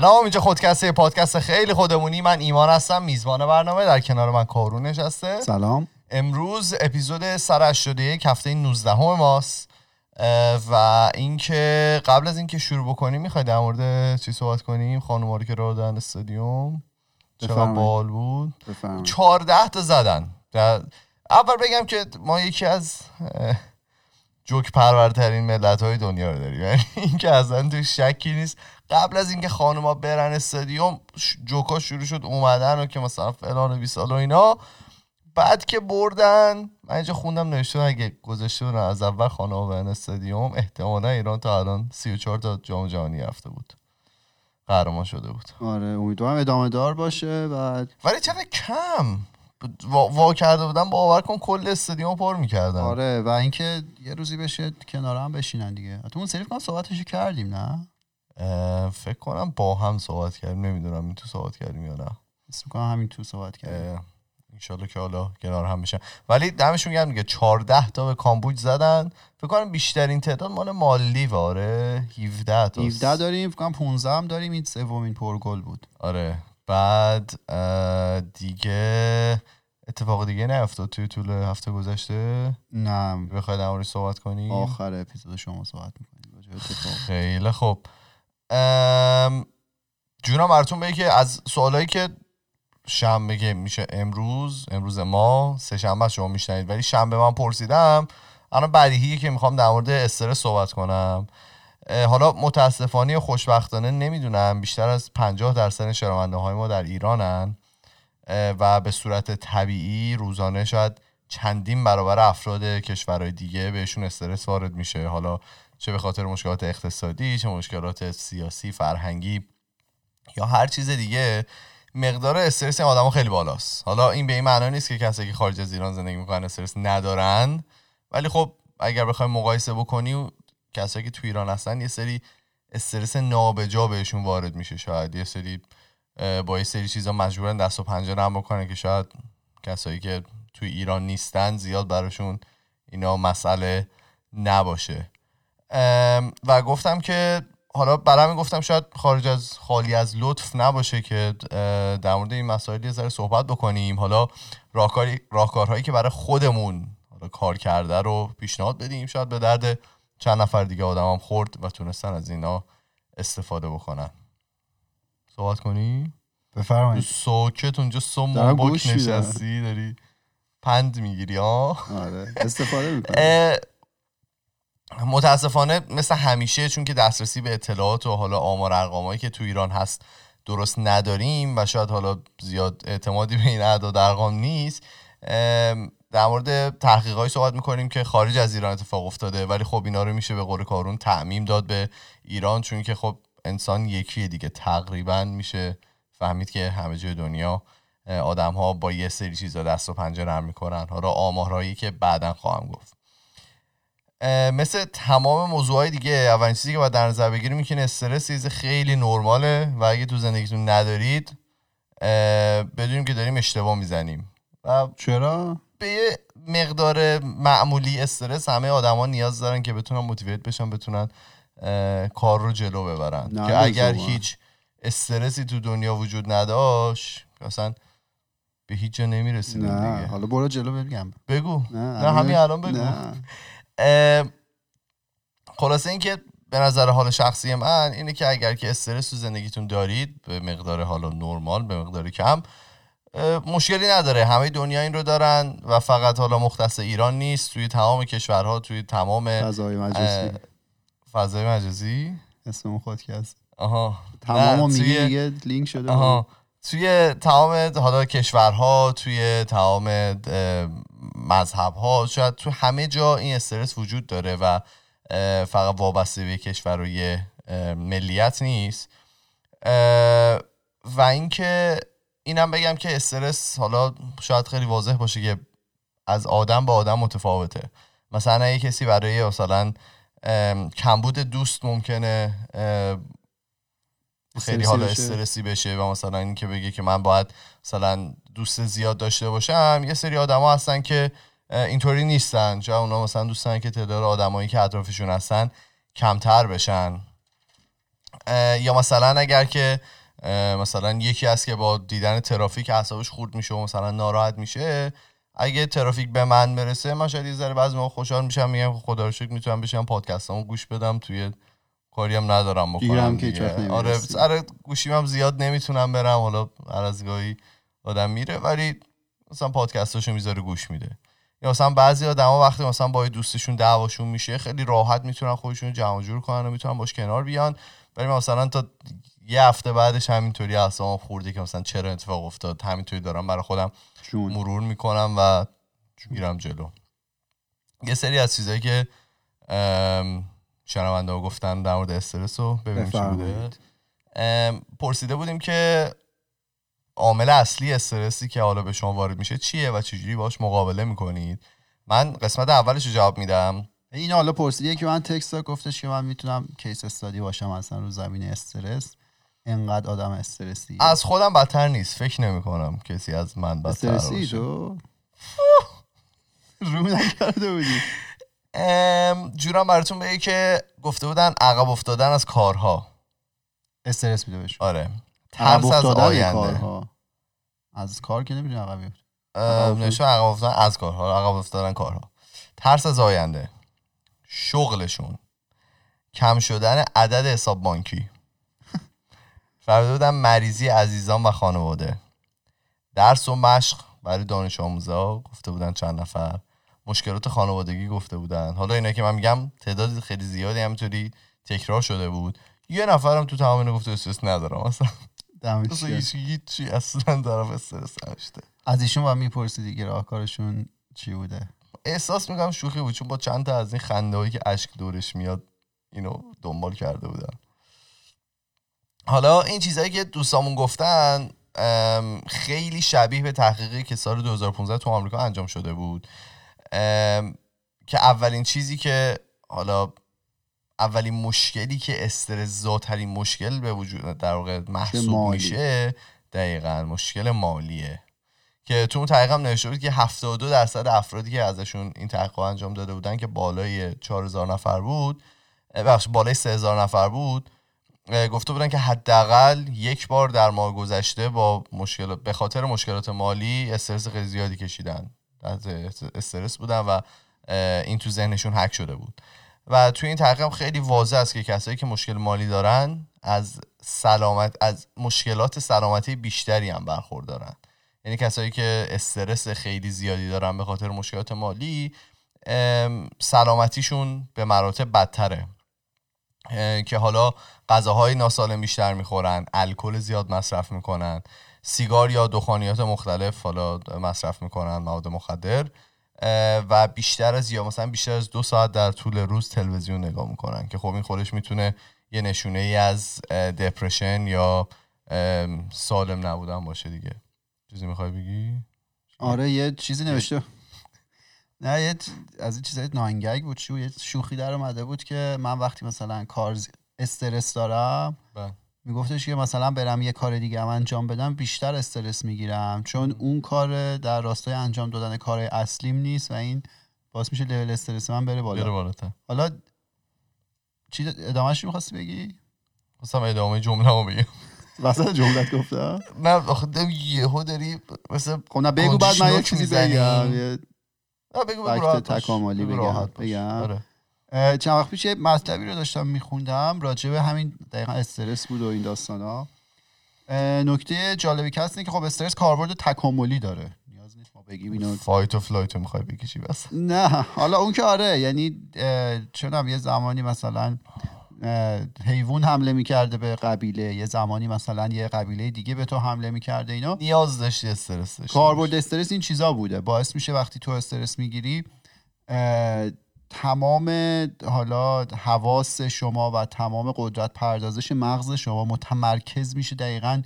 سلام اینجا خودکسته پادکست خیلی خودمونی. من ایمان هستم میزبان برنامه. در کنار من کارون نشسته. سلام. امروز اپیزود سر یک هفته 19 همه ماست و اینکه قبل از اینکه شروع بکنیم می‌خوای در مورد چی صحبت کنیم؟ خانم که راه دادن استادیوم. چقدر بال بود. چهارده تا زدن. اول بگم که ما یکی از جوک پرورترین ملت های دنیا رو داریم. یعنی اینکه اصلا تو شکی نیست. قبل از اینکه خانوما برن استادیوم جوکا شروع شد اومدن و که مثلا فلان و بیسال و اینا. بعد که بردن من اینجا خوندم نوشته اگه گذاشته بودن از اول خانوما برن استادیوم احتمالا ایران تا الان 34 تا جام جهانی رفته بود. قهرمان شده بود. آره امیدوارم ادامه دار باشه. بعد ولی چقدر کم. وا, وا کرده بودن باور کن کل استادیوم پر می‌کردن. آره و اینکه یه روزی بشه کنار هم بشینن دیگه. تو اون سری کنم صحبتشو کردیم نه؟ فکر کنم با هم صحبت کردیم نمی‌دونم این تو صحبت کردیم یا نه. اسم می‌کنم همین تو صحبت کردیم. انشالله که حالا کنار هم بشن. ولی دمشون گرم دیگه 14 تا به کامبوج زدن. فکر کنم بیشترین تعداد مال مالی آره 17 تا. 17 داریم فکر کنم 15 هم داریم. این سومین پرگل بود. آره. بعد دیگه اتفاق دیگه نیفتاد توی طول هفته گذشته؟ نه. بخواید در صحبت کنی؟ آخر اپیزود شما صحبت می‌کنیم. خیلی خوب. جونم براتون بگی که از سوالایی که شنبه که میشه امروز امروز ما سه شنبه شما میشنید ولی شنبه من پرسیدم الان بدیهیه که می‌خوام در مورد استرس صحبت کنم. حالا متاسفانه و خوشبختانه نمی‌دونم بیشتر از 50 درصد شنونده های ما در ایرانن و به صورت طبیعی روزانه شاید چندین برابر افراد کشورهای دیگه بهشون استرس وارد میشه. حالا چه به خاطر مشکلات اقتصادی چه مشکلات سیاسی فرهنگی یا هر چیز دیگه مقدار استرس این آدما خیلی بالاست. حالا این به این معنا نیست که کسایی که خارج از ایران زندگی می‌کنن استرس ندارن ولی خب اگر بخوایم مقایسه بکنی کسایی که تو ایران هستن یه سری استرس نابجا بهشون وارد میشه. شاید یه سری با یه سری چیزا مجبورن دست و پنجه نرم بکنن که شاید کسایی که توی ایران نیستن زیاد براشون اینا مسئله نباشه. و گفتم که حالا برای گفتم شاید خارج از خالی از لطف نباشه که در مورد این مسائل یه ذره صحبت بکنیم. حالا راهکاری راهکارهایی که برای خودمون حالا کار کرده رو پیشنهاد بدیم. شاید به درد چند نفر دیگه آدمام خورد و تونستن از اینا استفاده بکنن. صحبت کنی؟ بفرمایید. سوکت اونجا سم بک نشستی داری پند می‌گیری ها آره استفاده می‌کنی. متاسفانه مثل همیشه چون که دسترسی به اطلاعات و حالا آمار ارقامایی که تو ایران هست درست نداریم و شاید حالا زیاد اعتمادی به این اعداد ارقام نیست در مورد تحقیقاتی صحبت می‌کنیم که خارج از ایران اتفاق افتاده ولی خب اینا رو میشه به قول کارون تعمیم داد به ایران چون که خب انسان یکی دیگه. تقریبا میشه فهمید که همه جای دنیا آدم ها با یه سری چیزا دست و پنجه نرم می‌کنن. حالا آمارهایی که بعدا خواهم گفت. مثل تمام موضوعهای دیگه اولین چیزی که باید در نظر بگیریم که استرس چیز خیلی نرماله و اگه تو زندگیتون ندارید بدونیم که داریم اشتباه می‌زنیم. و چرا؟ به یه مقدار معمولی استرس همه آدما نیاز دارن که بتونن موتیویت بشن بتونن کار رو جلو ببرن. که اگر هیچ استرسی تو دنیا وجود نداشت مثلا به هیچ جا نمی‌رسیدیم دیگه. حالا برو جلو بگم بگو. نه, نه همین الان بگو. نه. خلاصه اینکه به نظر حال شخصی من اینه که اگر که استرس تو زندگیتون دارید به مقدار حالا نرمال به مقدار کم مشکلی نداره. همه دنیا این رو دارن و فقط حالا مختص ایران نیست. توی تمام کشورها توی تمام فضای مجازی. فضای مجازی؟ اسم خود هست آها. تمام میگه دیگه لینک شده آها. توی تمام حالا کشورها توی تمام مذهب ها شاید تو همه جا این استرس وجود داره و فقط وابسته به کشور و یه ملیت نیست. و اینکه اینم بگم که استرس حالا شاید خیلی واضح باشه که از آدم به آدم متفاوته. مثلا یه کسی برای مثلا کمبود دوست ممکنه خیلی حالا استرسی بشه و مثلا اینکه بگه که من باید مثلا دوست زیاد داشته باشم یه سری آدما هستن که اینطوری نیستن چون اونا مثلا دوستن که تعداد آدمایی که اطرافشون هستن کمتر بشن یا مثلا اگر که مثلا یکی هست که با دیدن ترافیک اعصابش خورد میشه و مثلا ناراحت میشه اگه ترافیک به من برسه من شاید یه ذره بعضی موقع خوشحال میشم میگم خدا رو شکر می‌تونم بشم پادکستامو گوش بدم توی کاری هم ندارم بکنم که دیگه. آره نمی‌رسی. سر گوشیم هم زیاد نمی‌تونم برم حالا هر از گاهی آدم میره ولی مثلا پادکستاشو می‌ذاره گوش میده. یا مثلا بعضی آدما وقتی مثلا با دوستشون دعواشون میشه خیلی راحت می‌تونن خودشون جمع جور کنن و می‌تونن باش کنار بیان. ولی مثلا تا یه هفته بعدش همینطوری اعصابم خورده که مثلا چرا اتفاق افتاد همینطوری دارم برای خودم جون. مرور می‌کنم و میرم جلو. یه سری از چیزایی که شنونده ها گفتن در مورد استرس رو ببینیم چی بوده. پرسیده بودیم که عامل اصلی استرسی که حالا به شما وارد میشه چیه و چجوری باش مقابله می‌کنید؟ من قسمت اولش رو جواب میدم. این حالا پرسیدیه که من تکست داد گفتش که من می‌تونم کیس استادی باشم اصلا رو زمین استرس. انقدر آدم استرسی. از خودم بدتر نیست. فکر نمی کنم کسی از من بدتر استرسی تو؟ رو نکرده بودی. جورم براتون بگه که گفته بودن عقب افتادن از کارها. استرس میده بهش آره. ترس از آینده. از کار که نمی‌دونی عقب بیفتی. عقب افتادن از کارها عقب افتادن کارها. ترس از آینده. شغلشون. کم شدن عدد حساب بانکی. فرده بودن مریضی عزیزان و خانواده. درس و مشق برای دانش آموزا گفته بودن چند نفر. مشکلات خانوادگی گفته بودن. حالا اینا که من میگم تعداد خیلی زیادی همینطوری تکرار شده بود. یه نفرم تو تمام اینا گفته استرس ندارم. اصلا دمش هیچی اصلا طرف استرس نداشته. از ایشون با می‌پرسی دیگه راهکارشون چی بوده. احساس می‌کنم شوخی بود چون با چند تا از این خنده هایی که اشک دورش میاد اینو دنبال کرده بودن حالا این چیزهایی که دوستامون گفتن خیلی شبیه به تحقیقی که سال 2015 تو آمریکا انجام شده بود. که اولین چیزی که حالا اولین مشکلی که استرس زاترین مشکل به وجود در واقع محسوب. میشه دقیقا مشکل مالیه. که تو اون تحقیق هم نوشته بود که 72 درصد افرادی که ازشون این تحقیق انجام داده بودن که بالای 4000 نفر بود بخش بالای 3000 نفر بود گفته بودن که حداقل یک بار در ماه گذشته با مشکلات به خاطر مشکلات مالی استرس خیلی زیادی کشیدن. استرس بودن و این تو ذهنشون حک شده بود. و توی این تحقیق خیلی واضح است که کسایی که مشکل مالی دارن از سلامت از مشکلات سلامتی بیشتری هم برخوردارن. یعنی کسایی که استرس خیلی زیادی دارن به خاطر مشکلات مالی ام، سلامتیشون به مراتب بدتره. که حالا غذاهای ناسالم بیشتر می‌خورن الکل زیاد مصرف می‌کنن سیگار یا دخانیات مختلف حالا مصرف می‌کنن مواد مخدر. و بیشتر از یا مثلا بیشتر از دو ساعت در طول روز تلویزیون نگاه می‌کنن که خب این خودش می‌تونه یه نشونه ای از دپرشن یا سالم نبودن باشه دیگه چیزی می‌خوای بگی؟ آره یه چیزی نوشته نه یه از این چیزای نانگگ بود چی؟ یه شوخی در اومده بود که من وقتی مثلا کار استرس دارم بله. میگفتش که مثلا برم یه کار دیگه هم انجام بدم بیشتر استرس می‌گیرم. چون اون کار در راستای انجام دادن کار اصلیم نیست و این باعث میشه لول استرس من بره بالا. بره بالاتر. حالا چی ادامهش می‌خواستی بگی؟ خواستم ادامه جمله رو بگم. وسط جملت گفتم؟ نه آخه دم یهو داری مثل خب نه بگو بعد من یه چیزی. بگم بگو بگو فکت راحت باش. تکاملی بگم. چند وقت پیش یه مطلبی رو داشتم میخوندم راجع به همین دقیقا استرس بود و این داستان ها نکته جالبی که هست اینه که خب استرس کاربرد تکاملی داره. نیاز نیست ما بگیم اینو fight و flight رو می‌خوای بکشی بس. نه حالا اون که آره یعنی چونم یه زمانی مثلا حیوان حمله می‌کرده به قبیله یه زمانی مثلا یه قبیله دیگه به تو حمله می‌کرده اینا نیاز داشتی استرس داشتی کاربرد استرس این چیزا بوده. باعث میشه وقتی تو استرس می‌گیری تمام حالا حواس شما و تمام قدرت پردازش مغز شما متمرکز میشه دقیقا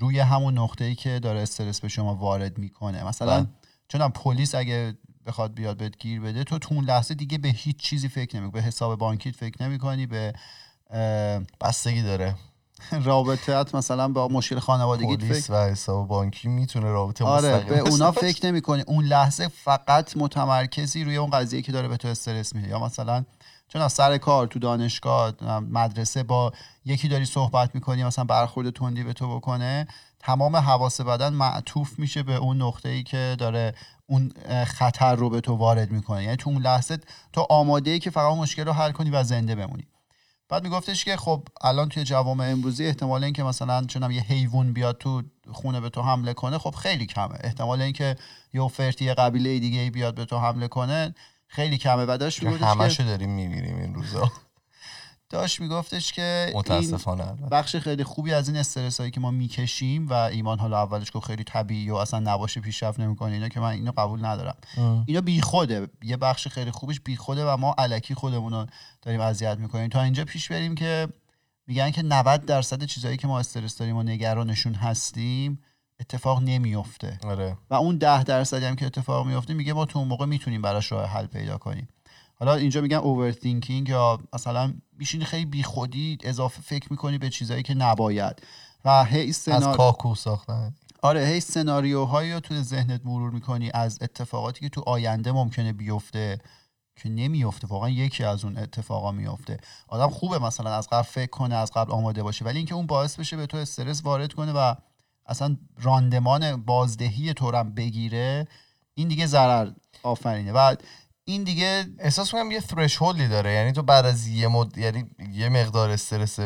روی همون نقطه ای که داره استرس به شما وارد می‌کنه مثلا بله. چون پلیس اگه بخواد بیاد بهت گیر بده تو تو اون لحظه دیگه به هیچ چیزی فکر نمی به حساب بانکیت فکر نمی کنی به بستگی داره رابطت مثلا با مشکل خانوادگیت فکر پلیس و حساب بانکی می‌تونه رابطه آره به اونا فکر نمی‌کنی. اون لحظه فقط متمرکزی روی اون قضیه که داره به تو استرس میده. یا مثلا چون از سر کار تو دانشگاه مدرسه با یکی داری صحبت می‌کنی مثلا برخورد تندی به تو بکنه تمام حواس بدن معطوف میشه به اون نقطه ای که داره اون خطر رو به تو وارد می‌کنه. یعنی تو اون لحظه تو آماده ای که فقط مشکل رو حل کنی و زنده بمونی. بعد میگفتش که خب الان توی جوامع امروزی احتمال اینکه مثلا چونم یه حیوان بیاد تو خونه به تو حمله کنه خب خیلی کمه. احتمال اینکه یه فرتی قبیله دیگه بیاد به تو حمله کنه خیلی کمه. و داشت میگفتش همشو داریم می‌بینیم این روزا. داشت میگفتش که متاسفانه بخش خیلی خوبی از این استرس هایی که ما می‌کشیم و ایمان حالا اولش که خیلی طبیعی و اصلا نباشه پیشرفت نمی‌کنه اینا که من اینو قبول ندارم. ام. اینا بیخوده یه بخش خیلی خوبش بیخوده و ما علکی خودمون رو داریم اذیت می‌کنیم. تا اینجا پیش بریم که میگن که 90 درصد چیزهایی که ما استرس داریم و نگرانشون هستیم اتفاق نمیفته آره. و اون ده درصدی هم که اتفاق میفته میگه ما تو اون موقع می‌تونیم براش راه حل پیدا کنیم. حالا اینجا میگن اوورثینکینگ یا مثلا میشینی خیلی بیخودی اضافه فکر می‌کنی به چیزایی که نباید و هی سنار... از کاکو ساختن. آره هی سناریوهایی رو تو ذهنت مرور می‌کنی از اتفاقاتی که تو آینده ممکنه بیفته که نمیفته واقعا یکی از اون اتفاقا میفته آدم خوبه مثلا از قبل فکر کنه از قبل آماده باشه ولی اینکه اون باعث بشه به تو استرس وارد کنه و اصلا راندمان بازدهی تو بگیره این دیگه ضرر. آفرینه. و این دیگه احساس می‌کنم یه ثرشهولدی داره. یعنی تو بعد از یه مد... یعنی یه مقدار استرس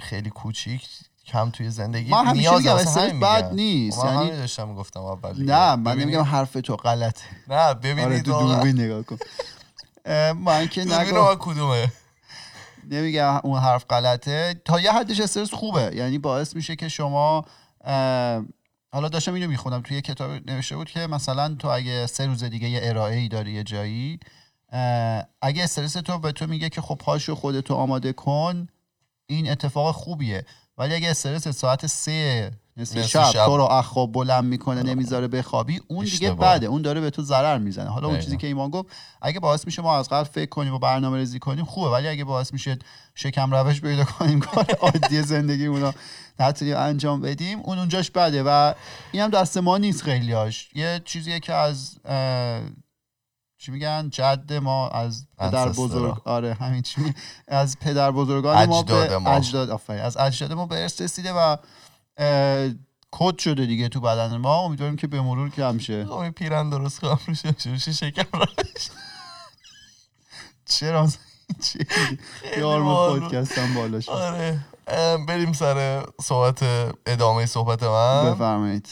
خیلی کوچیک کم توی زندگی من همیشه میگم استرس بد نیست. خب، یعنی داشتم گفتم اول نه من نمیگم حرف تو غلطه. نه ببینید آره تو دوربین نگاه کن. من که نگم کدومه. نمیگم اون حرف غلطه. تا یه حدش استرس خوبه. یعنی باعث میشه که شما حالا داشتم اینو می‌خونم توی یه کتاب نوشته بود که مثلا تو اگه سه روز دیگه یه ارائه ای داری یه جایی اگه استرس تو به تو میگه که خب پاشو خودتو آماده کن این اتفاق خوبیه. ولی اگه استرس ساعت سه نصف شب, شب. تو رو اخواب بلند می‌کنه نمی‌ذاره بخوابی. اون دیگه بده اون داره به تو ضرر می‌زنه. حالا اون چیزی که ایمان گفت اگه باعث میشه ما از قبل فکر کنیم و برنامه ریزی کنیم خوبه. ولی اگه باعث میشه شکم روش پیدا کنیم کار عادی زندگی اونا نتونیم انجام بدیم اون اونجاش بده. و این هم دست ما نیست خیلیاش یه چیزیه که از چی میگن؟ جد ما از پدر بزرگ آره همین چی از پدر بزرگان ما به اجداد از اجداد ما به ارث رسیده و کد شده دیگه تو بدن ما. امیدواریم که به مرور کم شه. خب پیرن درست کام میشه شکم راش چرا؟ یار پادکست هم بالا شد آره. بریم سر صحبت ادامه صحبت من. بفرمایید.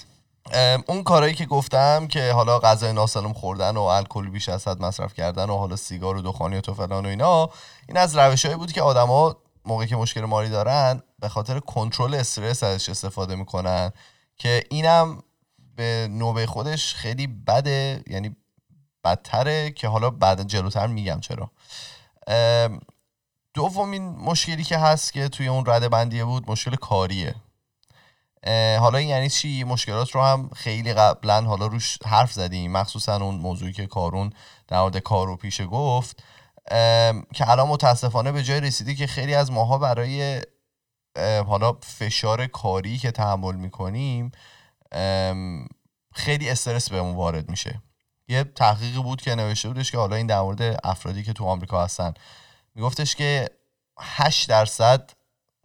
اون کارهایی که گفتم که حالا غذای ناسالم خوردن و الکل بیش از حد مصرف کردن و حالا سیگار و دخانی و فلان و اینا این از روشهایی بود که آدما موقعی که مشکل ماری دارن به خاطر کنترل استرس ازش استفاده می‌کنن که اینم به نوبه خودش خیلی بده یعنی بدتره که حالا بعد جلوتر میگم چرا. دومین مشکلی که هست که توی اون رده بندیه بود مشکل کاریه. حالا این یعنی چی؟ مشکلات رو هم خیلی قبلا حالا روش حرف زدیم مخصوصا اون موضوعی که کارون در مورد کار رو پیش گفت. که الان متاسفانه به جای رسیدی که خیلی از ماها برای حالا فشار کاری که تحمل می‌کنیم خیلی استرس بهمون وارد میشه. یه تحقیقی بود که نوشته بودش که حالا این در مورد افرادی که تو آمریکا هستن. میگفتش که 8 درصد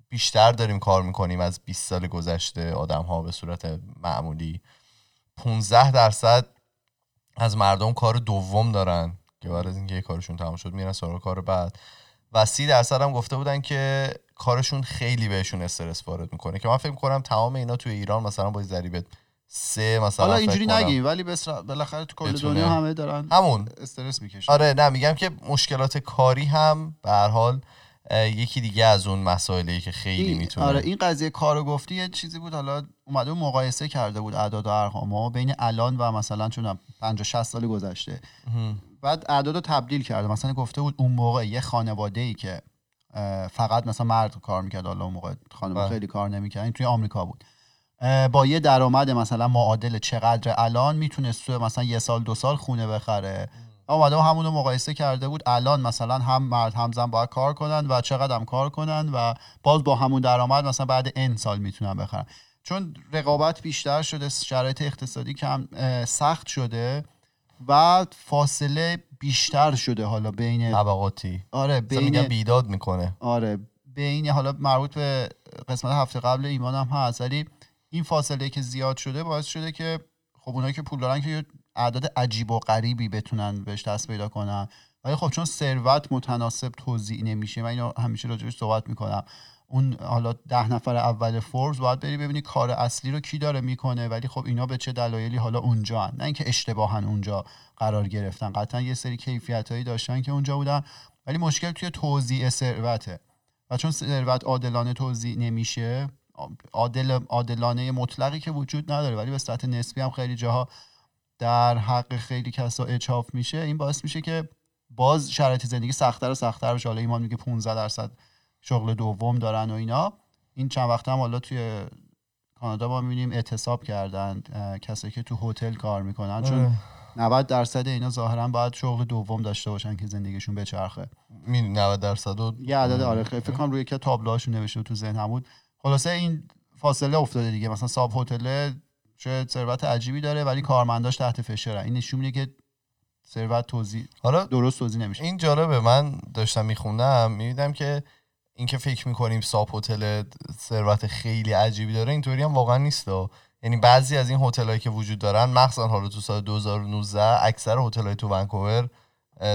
بیشتر داریم کار می‌کنیم از 20 سال گذشته آدم ها به صورت معمولی. 15 درصد از مردم کار دوم دارن. که بعد از اینکه کارشون تمام شد میرن سراغ کار بعد. و 30 درصد هم گفته بودن که کارشون خیلی بهشون استرس وارد می‌کنه که من فکر می‌کنم تمام اینا توی ایران مثلا با ضریب سه مثلا حالا اینجوری نگی ولی بالاخره تو کل دنیا همه دارن همون. استرس می‌کشن. آره نه میگم که مشکلات کاری هم به هر حال یکی دیگه از اون مسائلی که خیلی می‌تونه. آره این قضیه کارو گفتی یه چیزی بود حالا اومده و مقایسه کرده بود اعداد و ارقام بین الان و مثلا چون 50 60 سال گذشته. بعد اعداد رو تبدیل کرده مثلا گفته بود اون موقع یه خانواده ای که فقط مثلا مرد کار می‌کرد حالا اون موقع خانواده بله. خیلی کار نمی‌کرد این توی آمریکا بود. با یه درآمد مثلا معادل چقدر الان می‌تونست مثلا یه سال دو سال خونه بخره. اومده و همونو مقایسه کرده بود الان مثلا هم مرد هم زن باید کار کنن و چقدر هم کار کنن و باز با همون درآمد مثلا بعد ان سال می‌تونن بخرن. چون رقابت بیشتر شده شرایط اقتصادی کم سخت شده. و فاصله بیشتر شده حالا بین طبقاتی. آره بین بیداد می‌کنه. آره بین حالا مربوط به قسمت هفته قبل ایمان هم هست ولی این فاصله که زیاد شده باعث شده که خب اونایی که پول دارن که اعداد عجیب و غریبی بتونن بهش دست پیدا کنن. ولی خب چون ثروت متناسب توزیع نمیشه من اینو همیشه راجعش صحبت می‌کنم. اون حالا ده نفر اول فوربس باید بری ببینی کار اصلی رو کی داره می‌کنه ولی خب اینا به چه دلایلی حالا اونجا هن. نه اینکه اشتباها اونجا قرار گرفتن. قطعا یه سری کیفیت هایی داشتن که اونجا بودن ولی مشکل توی توزیع ثروته. و چون ثروت عادلانه توزیع نمیشه عادل عادلانه مطلقی که وجود نداره ولی به صورت نسبی هم خیلی جاها در حق خیلی کسا اچاف میشه. این باعث میشه که باز شرایط زندگی سختتر و سختتر بشه. حالا ایمان میگه 15 درصد شغل دوم دارن و اینا. این چند وقت هم حالا توی کانادا ما می‌بینیم اعتصاب کردن کسایی که تو هتل کار می‌کنن. چون 90 درصد اینا ظاهرا باید شغل دوم داشته باشن که زندگیشون بچرخه. می 90 درصد و یه عدد آره فکر کنم روی که تابلوهاشون نوشته تو ذهنم بود. خلاصه این فاصله افتاده دیگه. مثلا ساب هتل چه ثروت عجیبی داره ولی کارمنداش تحت فشارن این نشون میده که ثروت توزیع حالا درست توزیع نمیشه. این جالبه. من داشتم میخوندم می‌دیدم که اینکه فکر می‌کنیم ساپ هتل ثروت خیلی عجیبی داره اینطوری هم واقعا نیست یعنی بعضی از این هتلایی که وجود دارن مخصوصا حالا تو سال 2019 اکثر هتلای تو ونکوور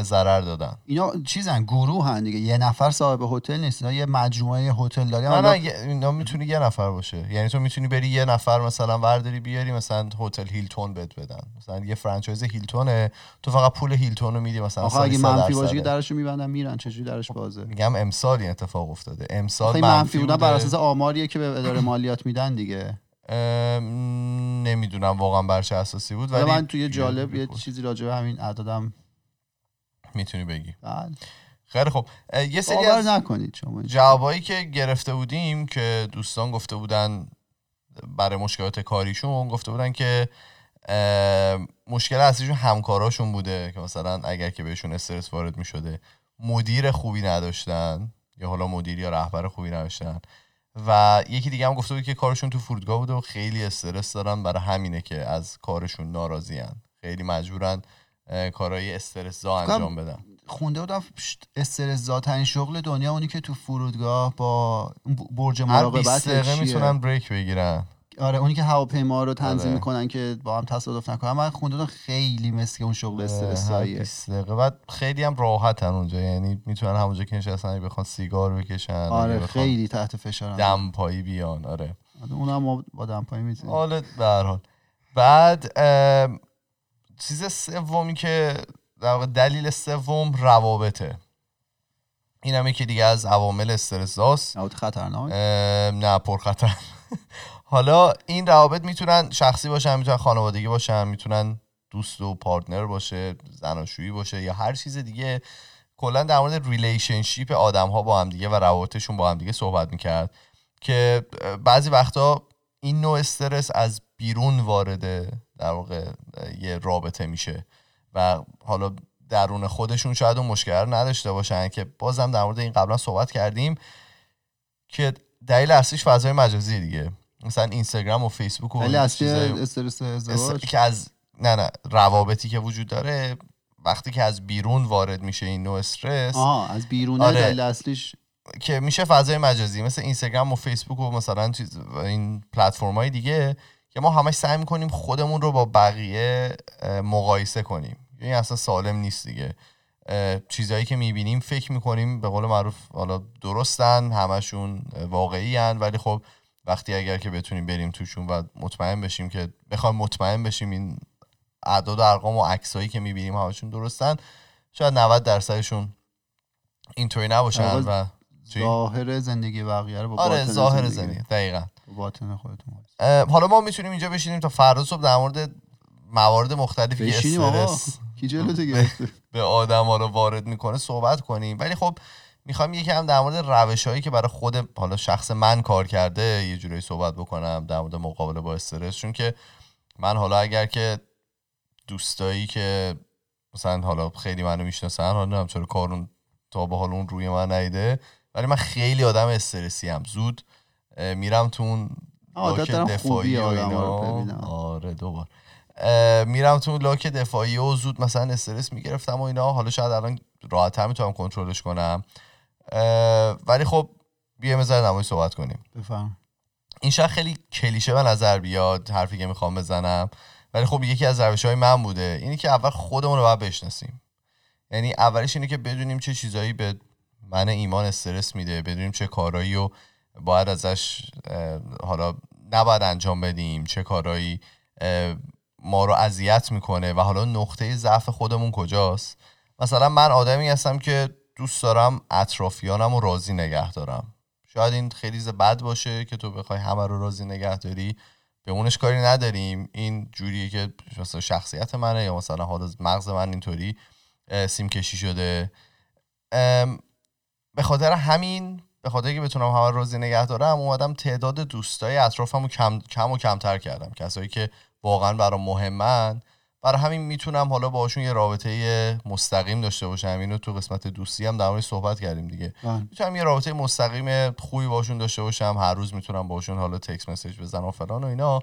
ضرر دادن. اینا چیزن گروه هن دیگه. یه نفر صاحب هتل نیست. اینا یه مجموعه هتل داری نه نه اینا می‌تونی یه نفر باشه. یعنی تو می‌تونی بری یه نفر مثلا ورداری بیاری مثلا هتل هیلتون بهت بدن. مثلا یه فرانچایز هیلتونه تو فقط پول هیلتون رو میدی مثلا آخه اگه 100 منفی باشه که. درشو میبندن میرن. چجوری درش بازه؟ میگم امسال این اتفاق افتاده. امسال منفی بودن. بر اساس آماریه که به اداره مالیات میدن دیگه. نمی‌دونم واقعا بر چه اساسی بود ولی من توی جالب یه چیزی راجع به همین اعدادم می‌تونی بگی. بله. خیلی خب یه سری از نکنید شما جوابایی که گرفته بودیم که دوستان گفته بودن برای مشکلات کاریشون گفته بودن که مشکل اصلیشون همکاراشون بوده که مثلا اگر که بهشون استرس وارد می شده مدیر خوبی نداشتن یا حالا مدیر یا رهبر خوبی نداشتن. و یکی دیگه هم گفته بود که کارشون تو فرودگاه بوده و خیلی استرس دارن برای همینه که از کارشون ناراضیان خیلی مجبورن کارهای استرس زا انجام بدن. خونده بودم استرس زاترین شغل دنیا اونی که تو فرودگاه با برج 20 مراقبت دقیقه چیه؟ می‌تونن بریک بگیرن. آره اونی که هواپیما رو تنظیم آره. می‌کنن که با هم تصادف نکنن. من خونده بودم خیلی مثل اون شغل استرس زاییه 20 دقیقه. بعد خیلی هم راحتن اونجا یعنی می‌تونن همونجا که نشستن بخوان سیگار بکشن آره خیلی تحت فشارن. دم پایی بیان آره. آره، اونم با دمپایی می‌تونیم. حالا به هر حال. بعد چیز سومی که در واقع دلیل سوم روابطه. این هم یکی دیگه از عوامل استرساست نبود خطرناک؟ نه پرخطر. حالا این روابط می‌تونن شخصی باشن می‌تونن خانوادگی باشن می‌تونن دوست و partner باشه زناشویی باشه یا هر چیز دیگه. کلا در مورد relationship آدم ها با هم دیگه و روابطشون با هم دیگه صحبت می‌کرد که بعضی وقتا این نوع استرس از بیرون وارد در واقع یه رابطه میشه. و حالا درون خودشون شاید اون مشکل رو نداشته باشن که بازم در مورد این قبلا صحبت کردیم که دلیل اصلیش فضای مجازی دیگه. مثلا اینستاگرام و فیسبوک و استرس است- ازدواج که از نه نه روابطی که وجود داره وقتی که از بیرون وارد میشه این نوع استرس آها از بیرونه آره. دلیل اصلیش. که میشه فضای مجازی مثل اینستاگرام و فیسبوک و مثلا چیز این پلتفرم های دیگه که ما همش سعی می‌کنیم خودمون رو با بقیه مقایسه کنیم این اصلا سالم نیست دیگه چیزهایی که می‌بینیم فکر می‌کنیم به قول معروف حالا درستن همشون واقعی هن ولی خب وقتی اگر که بتونیم بریم توشون و مطمئن بشیم که بخوایم مطمئن بشیم این اعداد و ارقام و عکسایی که می‌بینیم همشون درستن شاید 90 درصدشون اینطوری نباشن و؟ ظاهر زندگی بقیه رو با آره ظاهر زندگی. زندگی دقیقا با باطن خودتون حالا ما می‌تونیم اینجا بشینیم تا فردا صبح در مورد موارد مختلفی که استرس به آدم ها رو وارد می‌کنه صحبت کنیم. ولی خب می‌خوایم یکی هم در مورد روش هایی که برای خود حالا شخص من کار کرده یه جورایی صحبت بکنم در مورد مقابله با استرس. چون که من حالا اگر که دوستایی که مثلا حالا خیلی منو می‌شناسن حالا نمی‌دونم چرا کارون تا به حال اون روی من نیده ولی من خیلی آدم استرسی هم زود میرم تو اون عادت دارم دفاعی خوبی و آدم رو. ببینم. آره دوبار. میرم تو لاک دفاعی و زود مثلا استرس می‌گرفتم و اینا. حالا شاید الان راحتتر می‌تونم کنترلش کنم. ولی خب بیا مثلا نمایی صحبت کنیم. بفهم این شاید خیلی کلیشه به نظر بیاد حرفی که می‌خوام بزنم. ولی خب یکی از روش های من بوده. اینی که اول خودمون رو باید بشناسیم. یعنی اولش اینه که بدونیم چه چیزایی به من ایمان استرس میده بدونیم چه کارایی رو باید ازش حالا نباید انجام بدیم چه کارایی ما رو اذیت می‌کنه و حالا نقطه ضعف خودمون کجاست؟ مثلا من آدمی هستم که دوست دارم اطرافیانم رو راضی نگه دارم. شاید این خیلی بد باشه که تو بخوای همه رو راضی نگه داری. به اونش کاری نداریم. این جوریه که مثلا شخصیت منه یا مثلا حالا مغز من اینطوری سیم کشی شده. به خاطر همین به خاطر که بتونم همه راضی نگه دارم اومدم تعداد دوستای اطرافم رو کم, کم و کمتر کردم. کسایی که واقعا برام مهمن. برای همین می‌تونم حالا باشون یه رابطه مستقیم داشته باشم. اینو تو قسمت دوستی هم در صحبت کردیم دیگه. بله. می‌تونم یه رابطه مستقیم خوبی باشون داشته باشم. هر روز می‌تونم باشون حالا تکس مسیج بزنم و فلان و اینا.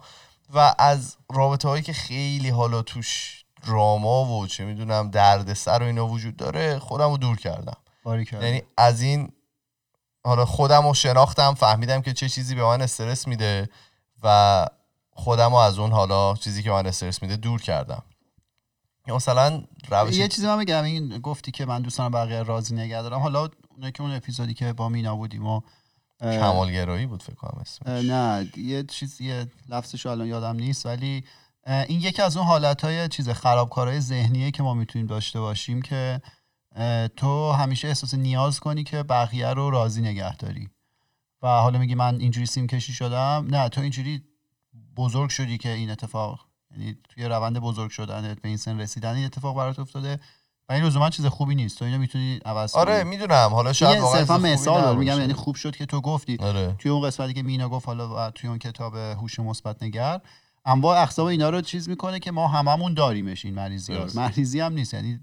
و از رابطه هایی که خیلی حالا توش دراما و چه می‌دونم دردسر و اینا وجود داره خودم رو دور کردم. یعنی از این حالا خودم رو شناختم فهمیدم که چه چیزی به من استرس میده و خودم رو از اون حالا چیزی که من استرس میده دور کردم. مثلا روش یه چیزی من بگم این گفتی که من دوستان بقیه راضی نگه دارم. حالا اونایی که اون اپیزودی که با مینا بودیم و کمالگرایی بود فکر کنم اسمش. نه یه چیز یه لفظش الان یادم نیست ولی این یکی از اون حالتهای چیز خرابکارهای ذهنیه که ما می‌تونیم داشته باشیم که تو همیشه احساس نیاز کنی که بقیه رو راضی نگه داری. و حالا میگی من اینجوری سیم کشی شدم. نه تو اینجوری بزرگ شدی که این اتفاق یعنی توی روند بزرگ شدنت به این سن رسیدن این اتفاق برات افتاده. و این لزوما چیز خوبی نیست. تو اینو می‌تونی عوض کنی. آره می‌دونم. حالا شاید واقعا مثال. میگم. یعنی خوب شد که تو گفتی. آره. توی اون قسمتی که مینا گفت حالا و توی اون کتاب هوش مثبت نگر انواع اقسام اینا رو چیز می‌کنه که ما هممون داریمش این مریضی ها. مریضی هم نیست یعنی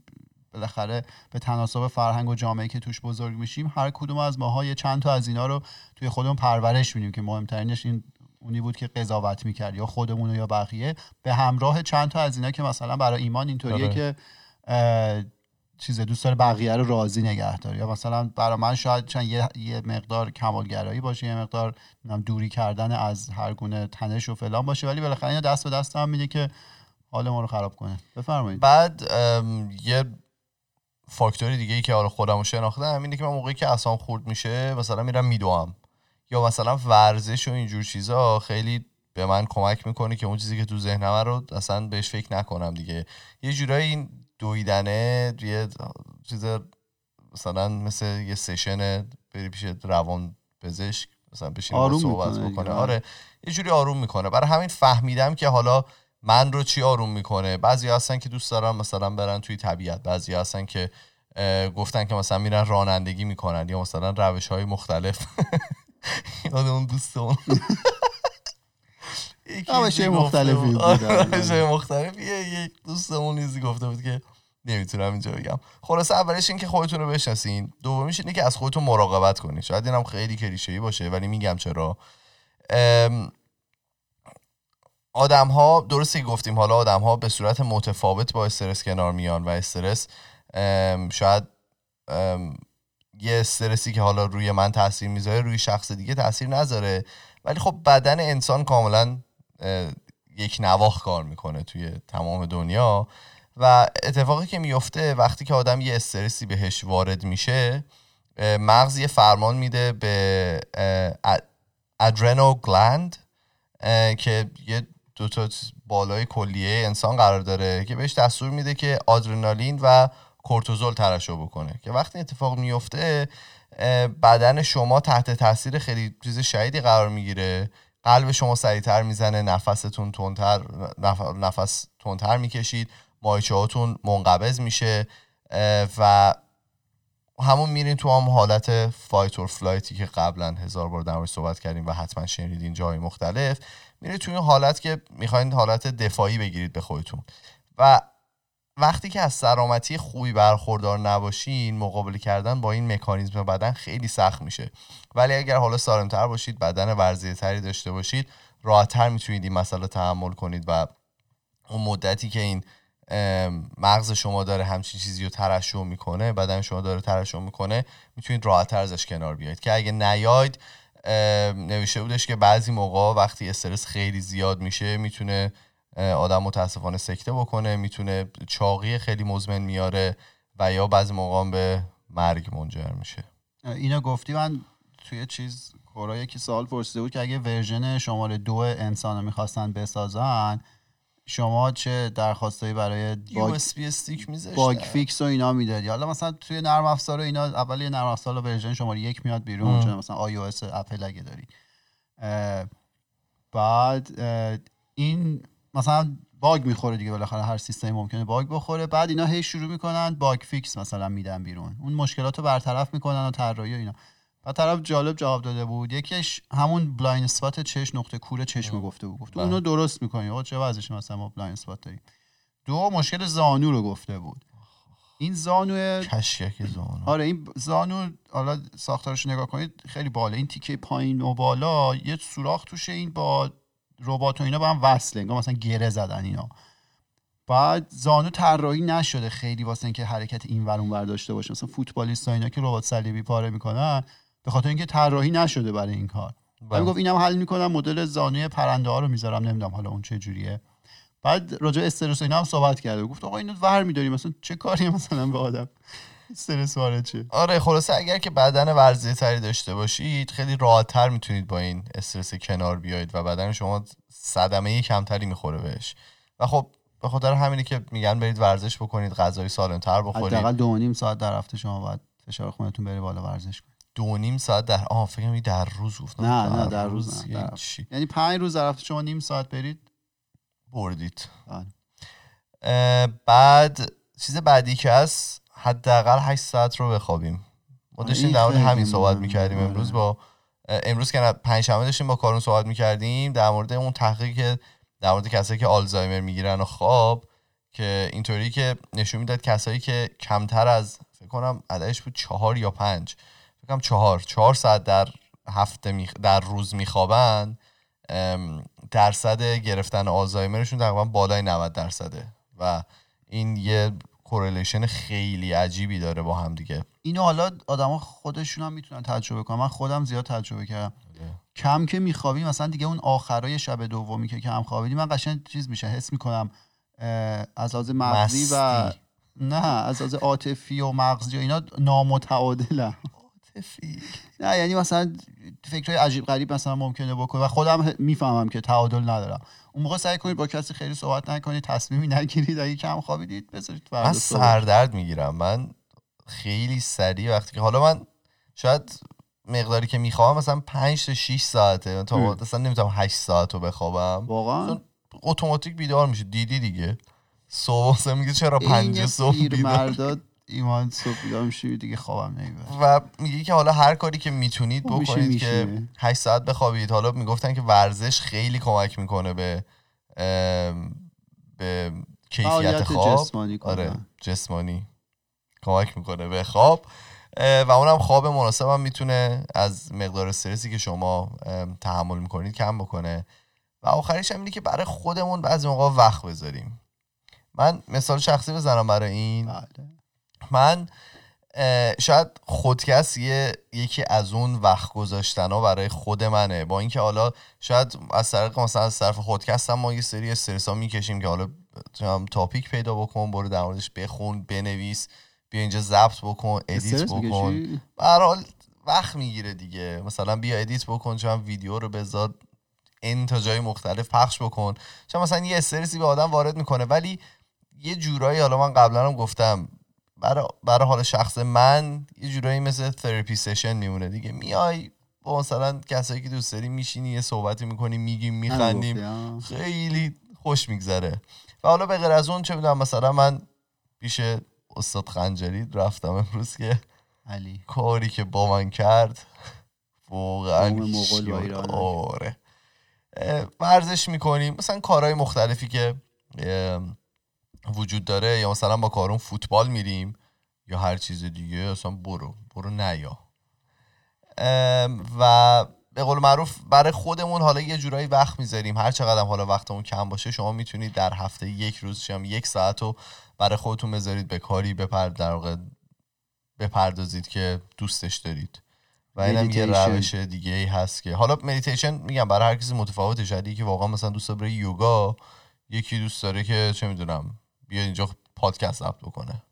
بالاخره به تناسب فرهنگ و جامعه که توش بزرگ میشیم هر کدوم از ماها یه چند تا از اینا رو توی خودمون پرورش میدیم که مهمترینش این اونی بود که قضاوت می‌کرد یا خودمون یا بقیه. به همراه چند تا از اینا که مثلا برای ایمان اینطوریه آره. که چیز دوست داره بقیه رو راضی نگه داره. یا مثلا برای من شاید چند یه, یه مقدار کمالگرایی باشه یه مقدار دوری کردن از هر گونه تنش و فلان باشه ولی بالاخره اینا دست به دست هم میده که حال ما رو خراب کنه. بفرمایید. بعد یه فاکتوری دیگه ای که حالا خودم رو شناختم اینه که من موقعی که اصلا خورد میشه مثلا میرم میدوام. یا مثلا ورزش و اینجور چیزا خیلی به من کمک می‌کنه که اون چیزی که تو ذهنمه رو اصلا بهش فکر نکنم دیگه. یه جورایی این دویدنه یه چیز مثلا مثل یه سشن بری پیش روان پزشک مثلا بشین آروم صحبت بکنه. آره یه جوری آروم می‌کنه. برای همین فهمیدم که حالا من رو چی آروم می‌کنه؟ بعضی هستن که دوست دارن مثلا برن توی طبیعت بعضی هستن که گفتن که مثلا میرن رانندگی می‌کنن یا مثلا روش های مختلف. یاد اون دوستمون یکی روش‌های چیزی مختلفی. آره، روش‌های مختلفی. یه یه دوستمون نیزی گفته بود که نمی‌تونم اینجا بگم. خلاصه اولش این که خودتون رو بشناسین. دومیش اینه که از خودتون مراقبت کنین. شاید اینم خیلی کلیشه‌ای باشه ولی میگم چرا. ام، آدم ها درسته که گفتیم حالا آدم ها به صورت متفاوت با استرس کنار میان و استرس شاید یه استرسی که حالا روی من تاثیر می‌ذاره روی شخص دیگه تاثیر نذاره. ولی خب بدن انسان کاملا یک نواخ کار می‌کنه توی تمام دنیا. و اتفاقی که میفته وقتی که آدم یه استرسی بهش وارد میشه مغز یه فرمان میده به ادرنو گلند که یه دو تا بالای کلیه انسان قرار داره که بهش دستور میده که آدرنالین و کورتیزول ترشح بکنه. که وقتی اتفاق میفته بدن شما تحت تاثیر خیلی چیز شدیدی قرار می‌گیره. قلب شما سریعتر می‌زنه نفستون تندتر نف... نفس تندتر می‌کشید ماهیچه هاتون منقبض میشه و همون میرین تو هم حالت fight or flight ی که قبلا هزار بار در صحبت کردیم و حتما شنیدین جای مختلف. میرید تو این حالت که می‌خواین حالت دفاعی بگیرید به خودتون. و وقتی که از سلامتی خوبی برخوردار نباشین مقابله کردن با این مکانیزم بدن خیلی سخت میشه. ولی اگر حالا سالمتر باشید بدن ورزیده داشته باشید راحتتر می‌تونید این مسئله تحمل کنید و اون مدتی که این مغز شما داره همچین چیزی رو ترشح می‌کنه بدن شما داره ترشح می‌کنه می‌تونید راحت ازش کنار بیاید. که اگه نیاید نوشته بودش که بعضی موقع وقتی استرس خیلی زیاد میشه می‌تونه آدم متاسفانه سکته بکنه می‌تونه چاقی خیلی مزمن میاره و یا بعضی موقع به مرگ منجر میشه. اینو گفتی من توی چیز Quora یکی سوال پرسیده بود که اگه version شماره دو انسان رو می‌خواستن بسازن شما چه درخواستایی برای bug fix bug fix و اینا می‌دادی. حالا مثلا توی نرم افزار اینا اول یه نرم افزار version شماره یک میاد بیرون چون مثلا iOS Apple اگه داری بعد این مثلا bug می‌خوره دیگه بالاخره هر سیستمی ممکنه bug بخوره. بعد اینا هی شروع می‌کنن bug fix مثلا میدن بیرون. اون مشکلات رو برطرف می‌کنن و طراحی و اینا. و طرف جالب جواب داده بود. یکیش همون blind spot چش نقطه کور چشم گفته بود. گفت اونو درست می‌کنی. آقا چه وضعش مثلا ما blind spot داریم؟ دو مشکل زانو رو گفته بود. این زانو کشک زانو. آره این زانو حالا ساختارش نگاه کنید خیلی بالا این تیکه پایین و بالا یه سوراخ توشه این با ربات و اینا با هم وصله. انگار مثلا گره زدن اینا. بعد زانو طراحی نشده خیلی واسه اینکه حرکت این ور اون داشته باشه. مثلا فوتبالیست اینا که ربات صلیبی پاره می‌کنن به خاطر اینکه طراحی نشده برای این کار. بعد بله. گفت اینم حل می‌کنم مدل زانوی پرنده ها رو می‌ذارم نمی‌دونم حالا اون چه جوریه. بعد راجع استرس اینا هم صحبت کرده. گفت آقا اینو ور میداری مثلا چه کاری مثلا به آدم؟ استرس وارد چه آره خلاصه اگر که بدن ورزی تری داشته باشید خیلی راحتتر می‌تونید با این استرس کنار بیاید و بدن شما صدمه کمتری می‌خوره بهش. و خب به خاطر همینی که میگن برید ورزش بکنید غذای سالمتر بخورید. حداقل دو نیم ساعت در هفته شما باید فشار خونتون بره بالا ورزش کنید. دو نیم ساعت در آه فکر در روز گفتم. نه نه در روز نه یعنی, یعنی پنج روز در هفته شما نیم ساعت برید؟ بردید. بله. بعد چیز بعدی که هست حداقل 8 ساعت رو بخوابیم. ما داشتیم در مورد همین صحبت می‌کردیم آره. امروز با امروز که پنجشنبه داشتیم با کارون صحبت می‌کردیم در مورد اون تحقیقی که در مورد کسایی که آلزایمر می‌گیرن و خواب که اینطوری که نشون می‌داد کسایی که کمتر از فکر کنم عددش بود چهار یا پنج فکر چهار چهار ساعت در هفته در روز میخوابن درصد گرفتن آلزایمرشون تقریبا بالای 90 درصده و این یه کورلیشن خیلی عجیبی داره با هم دیگه. اینو حالا آدما خودشون هم می‌تونن تجربه کنن. من خودم زیاد تجربه کردم. آره. کم که میخوابی مثلا دیگه اون آخرای شب دومی که کم خوابیدی من قشنگ چیز میشه حس می‌کنم از لحاظ مغزی و نه از لحاظ عاطفی و مغزی و اینا نامتعادلم. نه یعنی مثلا فکرهای عجیب غریب مثلا ممکنه بکنه و خودم می‌فهمم که تعادل ندارم. اون موقع سعی کنید با کسی خیلی صحبت نکنید تصمیمی نگیرید اگه کم خوابیدید بذارید من سردرد می‌گیرم. من خیلی سریع وقتی که حالا من شاید مقداری که می‌خوام مثلا 5 تا 6 ساعته. تا مثلا نمی‌تونم 8 ساعت رو بخوابم. واقعا؟ اتوماتیک بیدار میشه دیدی دیگه. صبح میگه چرا 5 صبح بیدار؟ ایمان صبح بیدار میشه دیگه خوابم نمی‌بره. و میگه که حالا هر کاری که می‌تونید خب بکنید که 8 ساعت بخوابید. حالا می‌گفتن که ورزش خیلی کمک می‌کنه به به کیفیت خواب. جسمانی آره جسمانی کمک می‌کنه به خواب. و اونم خواب مناسب هم می‌تونه از مقدار استرسی که شما تحمل می‌کنید کم بکنه. و آخریش هم اینه که برای خودمون بعضی موقع وقت بذاریم. من مثال شخصی بزنم برای این. بله. من شاید خودکست یه یکی از اون وقت گذاشتن ها برای خود منه. با اینکه حالا شاید از طریق مثلا از طرف خودکست هم ما یه سری استرس ها می‌کشیم که حالا topic پیدا بکن برو در موردش بخون بنویس بیا اینجا ضبط بکن edit بکن. حال وقت می‌گیره دیگه. مثلا بیا edit بکن چون ویدیو رو بذار این تا جای مختلف پخش بکن. چون مثلا یه استرسی به آدم وارد می‌کنه. ولی یه جورایی حالا من قبلا هم گفتم برای حال شخص من یه جورایی مثل therapy session میمونه. دیگه میای با مثلا کسایی که دوست داری میشینی یه صحبتی می‌کنیم میگیم میخندیم. خیلی خوش میگذره. و حالا به غیر از اون چه می‌دونم مثلا من پیش استاد خنجری رفتم امروز که علی. کاری که با من کرد واقعا آره. ورزش می‌کنیم. مثلا کارهای مختلفی که وجود داره؟ یا مثلا با کارون فوتبال میریم؟ یا هر چیز دیگه؟ اصلا برو. برو نیا و به قول معروف برای خودمون حالا یه جورایی وقت می‌ذاریم. هر چقدر هم حالا وقتمون کم باشه شما می‌تونید در هفته یک روز شما یک ساعت رو برای خودتون بذارید به کاری بپر در واقع بپردازید که دوستش دارید. و اینم یه. روش دیگه ای هست که حالا مدیتیشن میگم برای هر کسی متفاوته. شاید یکی واقعا مثلا دوست داره یوگا یکی دوست داره که چه می‌دونم بیا اینجا پادکست ضبط بکنه.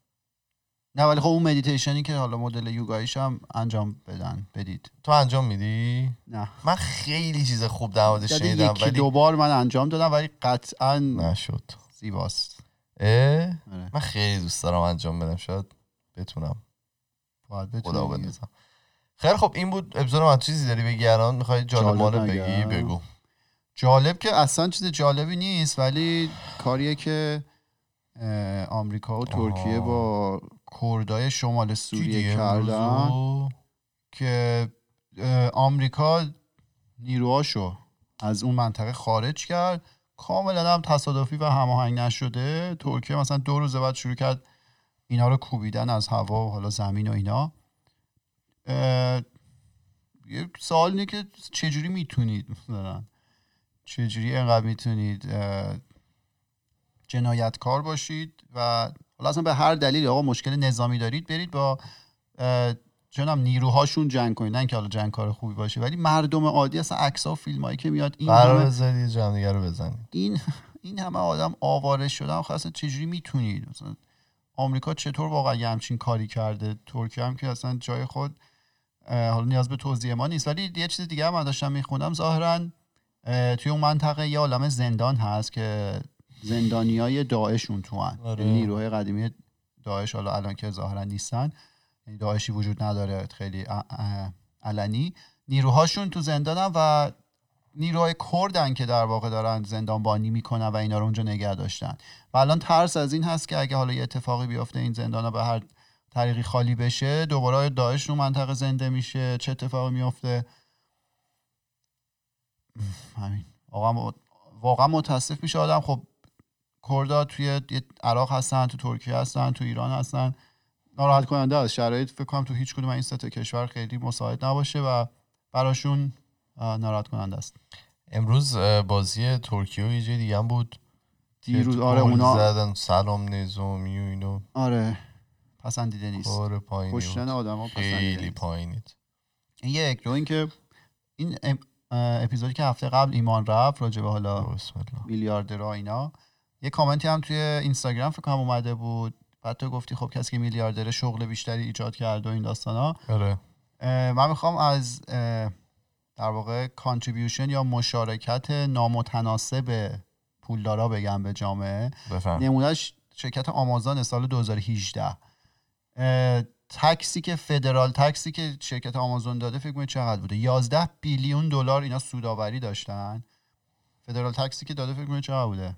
نه ولی خب اون مدیتیشنی که حالا مدل یوگاییش هم انجام بدن. بدید. تو انجام میدی؟ نه. من خیلی چیز خوب در یعنی شنیدم یکی ولی دو بار من انجام دادم ولی قطعا نشد. زیباست. اه؟ آره. من خیلی دوست دارم انجام بدم. شاید بتونم. باید خدا. بندازم. خیلی خب این بود اپیزود من. چیزی داری بگی الان؟ می‌خوای جالب جالب. بگی؟ بگو. جالب که اصلا چیز جالبی نیست ولی کاریه که آمریکا و ترکیه. با کردای شمال سوریه کردن؟ که آمریکا نیروهاشو از اون منطقه خارج کرد کاملا هم تصادفی و هماهنگ نشده ترکیه مثلا دو روز بعد شروع کرد اینا رو کوبیدن از هوا و حالا زمین و اینا یه سوال اینه که چجوری می‌تونید مثلا چجوری انقدر می‌تونید جنایتکار باشید و حالا اصلا به هر دلیل آقا مشکل نظامی دارید برید با اه، چونم نیروهاشون جنگ کنید. نه اینکه حالا جنگ کار خوبی باشه ولی مردم عادی اصلا عکس و فیلم هایی که میاد این همه بذاری جمع رو بزنی این این همه آدم آواره شدن اصلا چجوری می‌تونید؟ مثلا آمریکا چطور واقعا یه همچین کاری کرده؟ ترکیه هم که اصلا جای خود حالا نیاز به توضیح ما نیست. ولی یه چیز دیگه هم من داشتم میخوندم. ظاهرا اه، توی اون منطقه یه عالم زندان هست که زندانی های داعش اون تو هن. آره. یعنی نیروهای قدیمی داعش حالا الان که ظاهرا نیستن یعنی داعشی وجود نداره خیلی علنی. نیروهاشون تو زندانن و نیروهای کردن که در واقع دارن زندانبانی می‌کنن و اینا رو اونجا نگه داشتن. و الان ترس از این هست که اگه حالا یه اتفاقی بیفته این زندان به هر طریقی خالی بشه دوباره داعش رو منطقه زنده میشه. چه اتفاقی میفته همین. واقعا متاسف میشه آدم. خب کردا توی عراق هستن تو ترکیه هستن تو ایران هستن. ناراحت کننده است. شرایط فکر کنم تو هیچ کدوم این سه کشور خیلی مساعد نباشه و براشون ناراحت کننده است. امروز بازی ترکیه و یه جای دیگه هم بود دیروز آره اونا زدن. سلام نظامی و اینو. آره. پسندیده نیست. کار پایینی کشتن. آدما خیلی پایینید این یک دو اینکه این اپیزودی که هفته قبل ایمان رفت راجع به حالا میلیاردرها اینا یه کامنتی هم توی Instagram فکر کنم اومده بود. بعد تو گفتی خب کسی که میلیاردر شغل بیشتری ایجاد کرده و این داستانا. آره. من می‌خوام از در واقع contribution یا مشارکت نامتناسب پولدارا بگم به جامعه. نمونهش شرکت آمازون سال 2018 اه، تکسی که فدرال تکسی که شرکت آمازون داده فکر کنید چقدر بوده؟ 11 بیلیون دلار اینا سوداوری داشتن. فدرال تکسی که داده فکر کنید چقدر بوده؟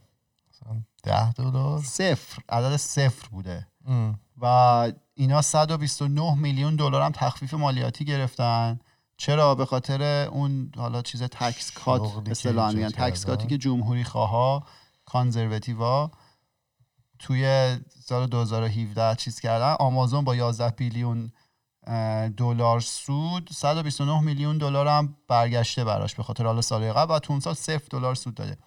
ده دلار. صفر عدد صفر بوده. ام. و اینا 129 میلیون دلار هم تخفیف مالیاتی گرفتن. چرا؟ به خاطر اون حالا چیز تکس کات اصطلاحاً ایجاد میگن تکس کردن. کاتی که جمهوری خواه کانزرواتیوا توی سال 2017 چیز کردن. آمازون با 11 بیلیون دلار سود 129 میلیون دلار هم برگشته براش به خاطر حالا سال قبل و تو اون سال 0 دلار سود داده.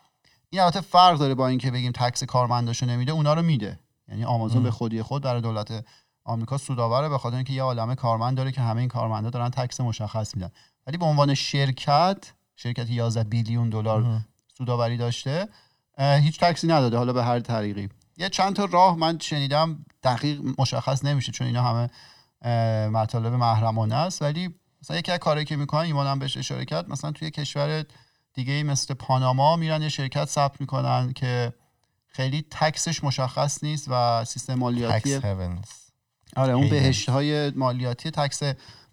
این البته فرق داره با اینکه بگیم تکس کارمنداشو نمیده اونا رو میده یعنی آمازون ام. به خودی خود برای دولت آمریکا سودآوره به خاطر اینکه یه عالمه کارمند داره که همه این کارمندا دارن تکس مشخص میدن ولی به عنوان شرکت شرکتی 11 بیلیون دلار. سوداوری داشته هیچ تکسی نداده حالا به هر طریقی یه چند تا راه من شنیدم دقیق مشخص نمیشه چون اینا همه مطالب محرمانه است ولی مثلا یکی از کارهایی که می‌کنن ایمانم بهش اشاره کرد مثلا توی کشور دیگه مثل پاناما میرن یه شرکت ثبت می‌کنن که خیلی تکسش مشخص نیست و سیستم مالیاتی آره اون. بهشت های مالیاتی تکس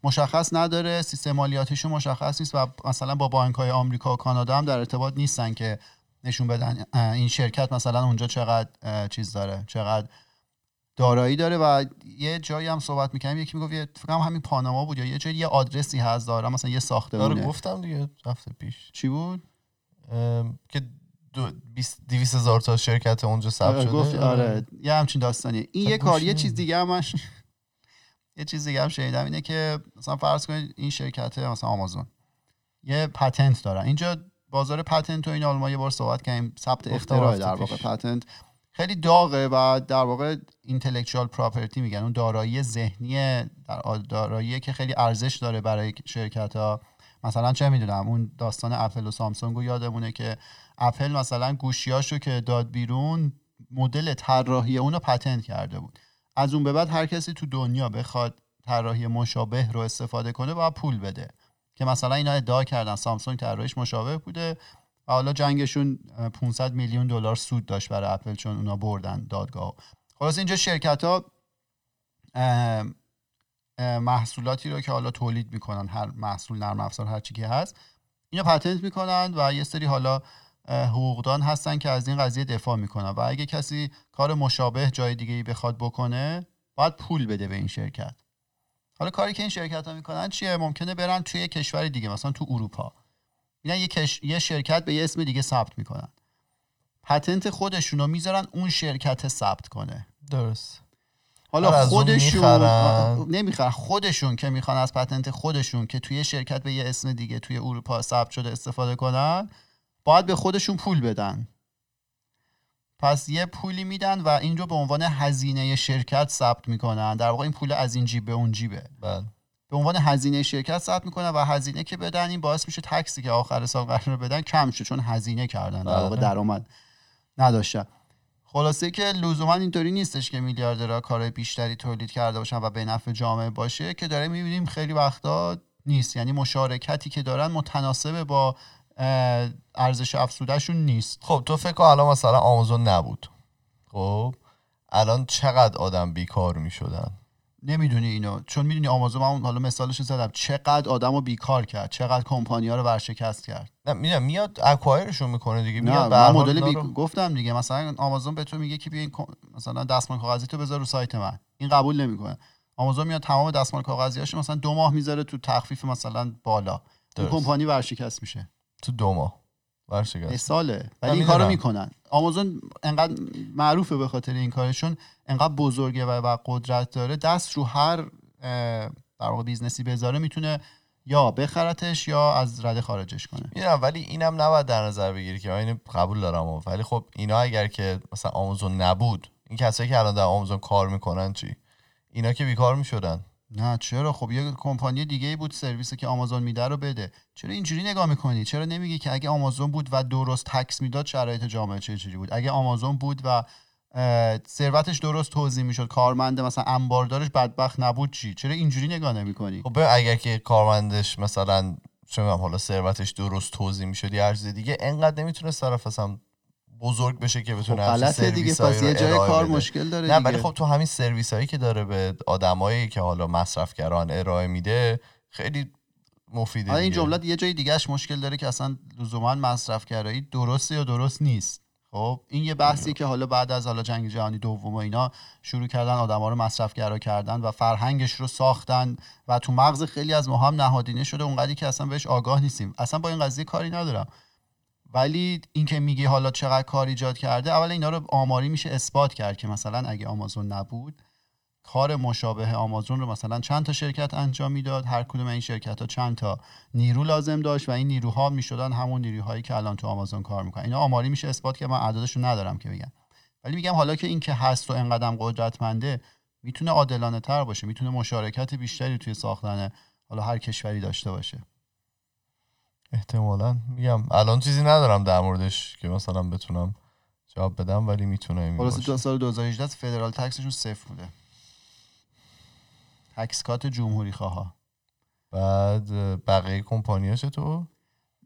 مشخص نداره سیستم مالیاتیشون مشخص نیست و مثلا با بانک های آمریکا و کانادا هم در ارتباط نیستن که نشون بدن این شرکت مثلا اونجا چقدر چیز داره چقدر دارایی داره و یه جایی هم صحبت می‌کنیم یکی می‌گفت فکر همین پاناما بود یا یه جایی یه آدرسی هست داره مثلا یه آره ساختمونه گفتم دیگه هفته پیش. چی بود؟ که دویست هزار تا شرکت اونجا ثبت آره شده. گفت آره. یه همچین داستانیه این خب یه کار یه چیز. دیگه هم یه چیز دیگه هم شنیدم اینه که مثلا فرض کنید این شرکت مثلا آمازون یه patent دارن. اینجا بازار patent و این آلمان یه بار صحبت کردیم ثبت اختراع در واقع patent. خیلی داغه و در واقع intellectual property میگن. اون دارایی ذهنی دارایی که خیلی ارزش داره برای شرکت ها مثلا چه می‌دونم اون داستان اپل و Samsung رو یادمونه که اپل مثلا گوشیاشو که داد بیرون مدل طراحی اونو patent کرده بود. از اون به بعد هر کسی تو دنیا بخواد طراحی مشابه رو استفاده کنه باید پول بده. که مثلا اینا ادعا کردن سامسونگ طراحیش مشابه بوده. و حالا جنگشون 500 میلیون دلار سود داشت برای اپل چون اونا بردن دادگاه. خلاص اینجا شرکت ها محصولاتی رو که حالا تولید می‌کنن هر محصول نرم افزار هر چی که هست اینا پتنت می‌کنن و یه سری حالا حقوقدان هستن که از این قضیه دفاع می‌کنن. و اگه کسی کار مشابه جای دیگه ای بخواد بکنه باید پول بده به این شرکت. حالا کاری که این شرکت ها می‌کنن چیه؟ ممکنه برن توی کشور دیگه مثلا تو اروپا. میرن یه, یه شرکت به یه اسم دیگه ثبت می‌کنن. پتنت خودشون رو می‌ذارن اون شرکت ثبت کنه. درست. حالا خودشون نمی‌خرن خودشون که می‌خوان از پتنت خودشون که توی شرکت به یه اسم دیگه توی اروپا ثبت شده استفاده کنن باید به خودشون پول بدن. پس یه پولی میدن و این رو به عنوان هزینه شرکت ثبت می‌کنن. در واقع این پول از این جیب به اون جیبه. بله. به عنوان هزینه شرکت ثبت می‌کنن و هزینه که بدن این باعث میشه تکسی که آخر سال قرار بدن کم شه چون هزینه کردن در واقع بله. درآمد نداشتن خلاصه که لزوما اینطوری نیستش که میلیاردرها کارهای بیشتری تولید کرده باشن و به نفع جامعه باشه که داره می‌بینیم خیلی وقتا نیست. یعنی مشارکتی که دارن متناسب با ارزش افزودهشون نیست. خب تو فکر کن الان مثلا آمازون نبود. خب الان چقدر آدم بیکار می‌شدن؟ نمی‌دونی اینو چون می‌دونی آمازون من حالا مثالش زدم چقدر آدم رو بیکار کرد چقدر کمپانی ها رو ورشکست کرد. نه می‌دونم میاد اکوایرشون می‌کنه دیگه میاد نه مدل بی... گفتم دیگه مثلا آمازون به تو میگه که بیا مثلا دستمال کاغذی تو بذار رو سایت من. این قبول نمی‌کنه. آمازون میاد تمام دستمال کاغذیاشو مثلا دو ماه می‌ذاره تو تخفیف مثلا بالا. این کمپانی ورشکست میشه. تو دو ماه. ساله ولی این کارو می‌کنن. آمازون انقدر معروفه به خاطر این کارشون. انقدر بزرگه و, قدرت داره. دست رو هر در واقع business ی بذاره می‌تونه یا بخرتش یا از رده خارجش کنه. می‌دونم ولی اینم نباید در نظر بگیری که این قبول دارم. ولی خب اینا اگر که مثلا آمازون نبود این کسایی که الان در آمازون کار می‌کنن چی؟ اینا که بیکار می‌شدن. نه چرا؟ خب یه کمپانی دیگه بود سرویسی که آمازون میده رو بده. چرا اینجوری نگاه می‌کنی؟ چرا نمیگی که اگه آمازون بود و درست تکس می‌داد شرایط جامعه چه چجوری بود؟ اگه آمازون بود و ثروتش درست توضیح می‌شد کارمند مثلا انباردارش بدبخت نبود چی؟ چرا اینجوری نگاه نمی‌کنی؟ خب اگر که کارمندش مثلا چه حالا ثروتش درست توضیح می‌شد یا ارز دیگه انقدر نمی‌تونه طرف اصلا بزرگ بشه که بتونه خب دیگه پس یه جای کار مشکل داره نه ولی خب تو همین سرویس هایی که داره به آدمایی که حالا مصرفگران ارائه میده خیلی مفیده این جملات یه جای دیگهش مشکل داره که اصلا لزوما مصرفگرایی درسته یا درست نیست. خب این یه بحثی که حالا بعد از حالا جنگ جهانی دوم و اینا شروع کردن آدما رو مصرفگرا کردن و فرهنگش رو ساختن و تو مغز خیلی از ما هم نهادینه شده اونقدری که اصلا بهش آگاه نیستیم. اصلا با این قضیه کاری ندارم. ولی اینکه میگی حالا چقدر کار ایجاد کرده اول اینا رو آماری میشه اثبات کرد که مثلا اگه آمازون نبود کار مشابه آمازون رو مثلا چند تا شرکت انجام می‌داد هر کدوم این شرکت ها چند تا نیرو لازم داشت و این نیروها می‌شدن همون نیروهایی که الان تو آمازون کار می‌کنن. اینا آماری میشه اثبات که من رو ندارم که بگم. ولی میگم حالا که این که هست و انقدر قدرتمنده می‌تونه عادلانه تر باشه می‌تونه مشارکت بیشتری توی ساختن حالا هر کشوری داشته باشه. احتمالا. میگم الان چیزی ندارم در موردش که مثلا بتونم جواب بدم ولی می‌تونه این باشه. تو سال 2018 فدرال تکسشون صفر بوده. تکس کات جمهوری خواه بعد بقیه کمپانیا چطور؟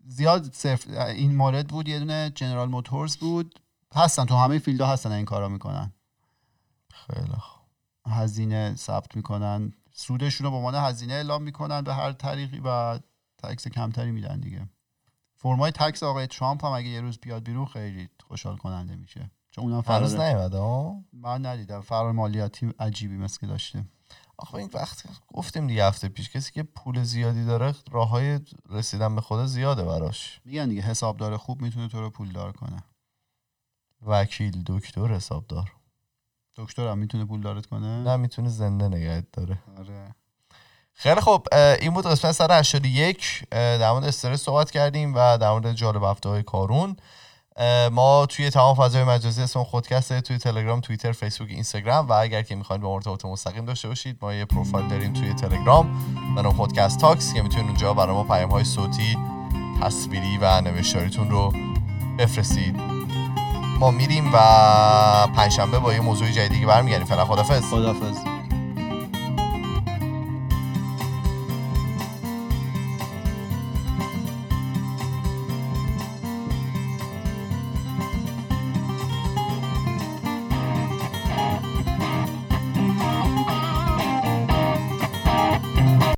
زیاد صفر. این مورد بود یه دونه جنرال موتورز بود. هستن تو همه فیلدها هستن این کارا می‌کنن. خیلی خوب. هزینه ثبت می‌کنن. سودشون رو به عنوان هزینه اعلام می‌کنن به هر طریقی و تکس کمتری میدن دیگه. فرمای تکس آقای ترامپ هم اگه یه روز بیاد بیرون خیلی خوشحال کننده میشه. چون اونم فرار من ندیدم. فرار مالیاتی عجیبی مثل که داشته. آخه این وقت گفتیم دیگه هفته پیش کسی که پول زیادی داره راه های رسیدن به خدا زیاده براش. میگن دیگه حسابدار خوب می‌تونه تو رو پولدار کنه. وکیل دکتر حسابدار. دکتر هم می‌تونه پول دارت کنه؟ نه می‌تونه زنده نگهت داره. آره. خیلی خب این بود قسمت 181 اه، در مورد استرس صحبت کردیم و در مورد جالب هفته های کارون ما توی تمام فضای مجازی اسم خودکسته توی تلگرام توییتر فیسبوک اینستاگرام و اگر که می‌خواید با ما ارتباط مستقیم داشته باشید ما یه پروفایل داریم توی تلگرام. به نام خودکست تاکس که می‌تونید اونجا برای ما پیام های صوتی تصویری و نوشتاریتون رو بفرستید. ما میریم و پنجشنبه با یه موضوع جدیدی برمیگردیم. فعلا خدافظ خدافظ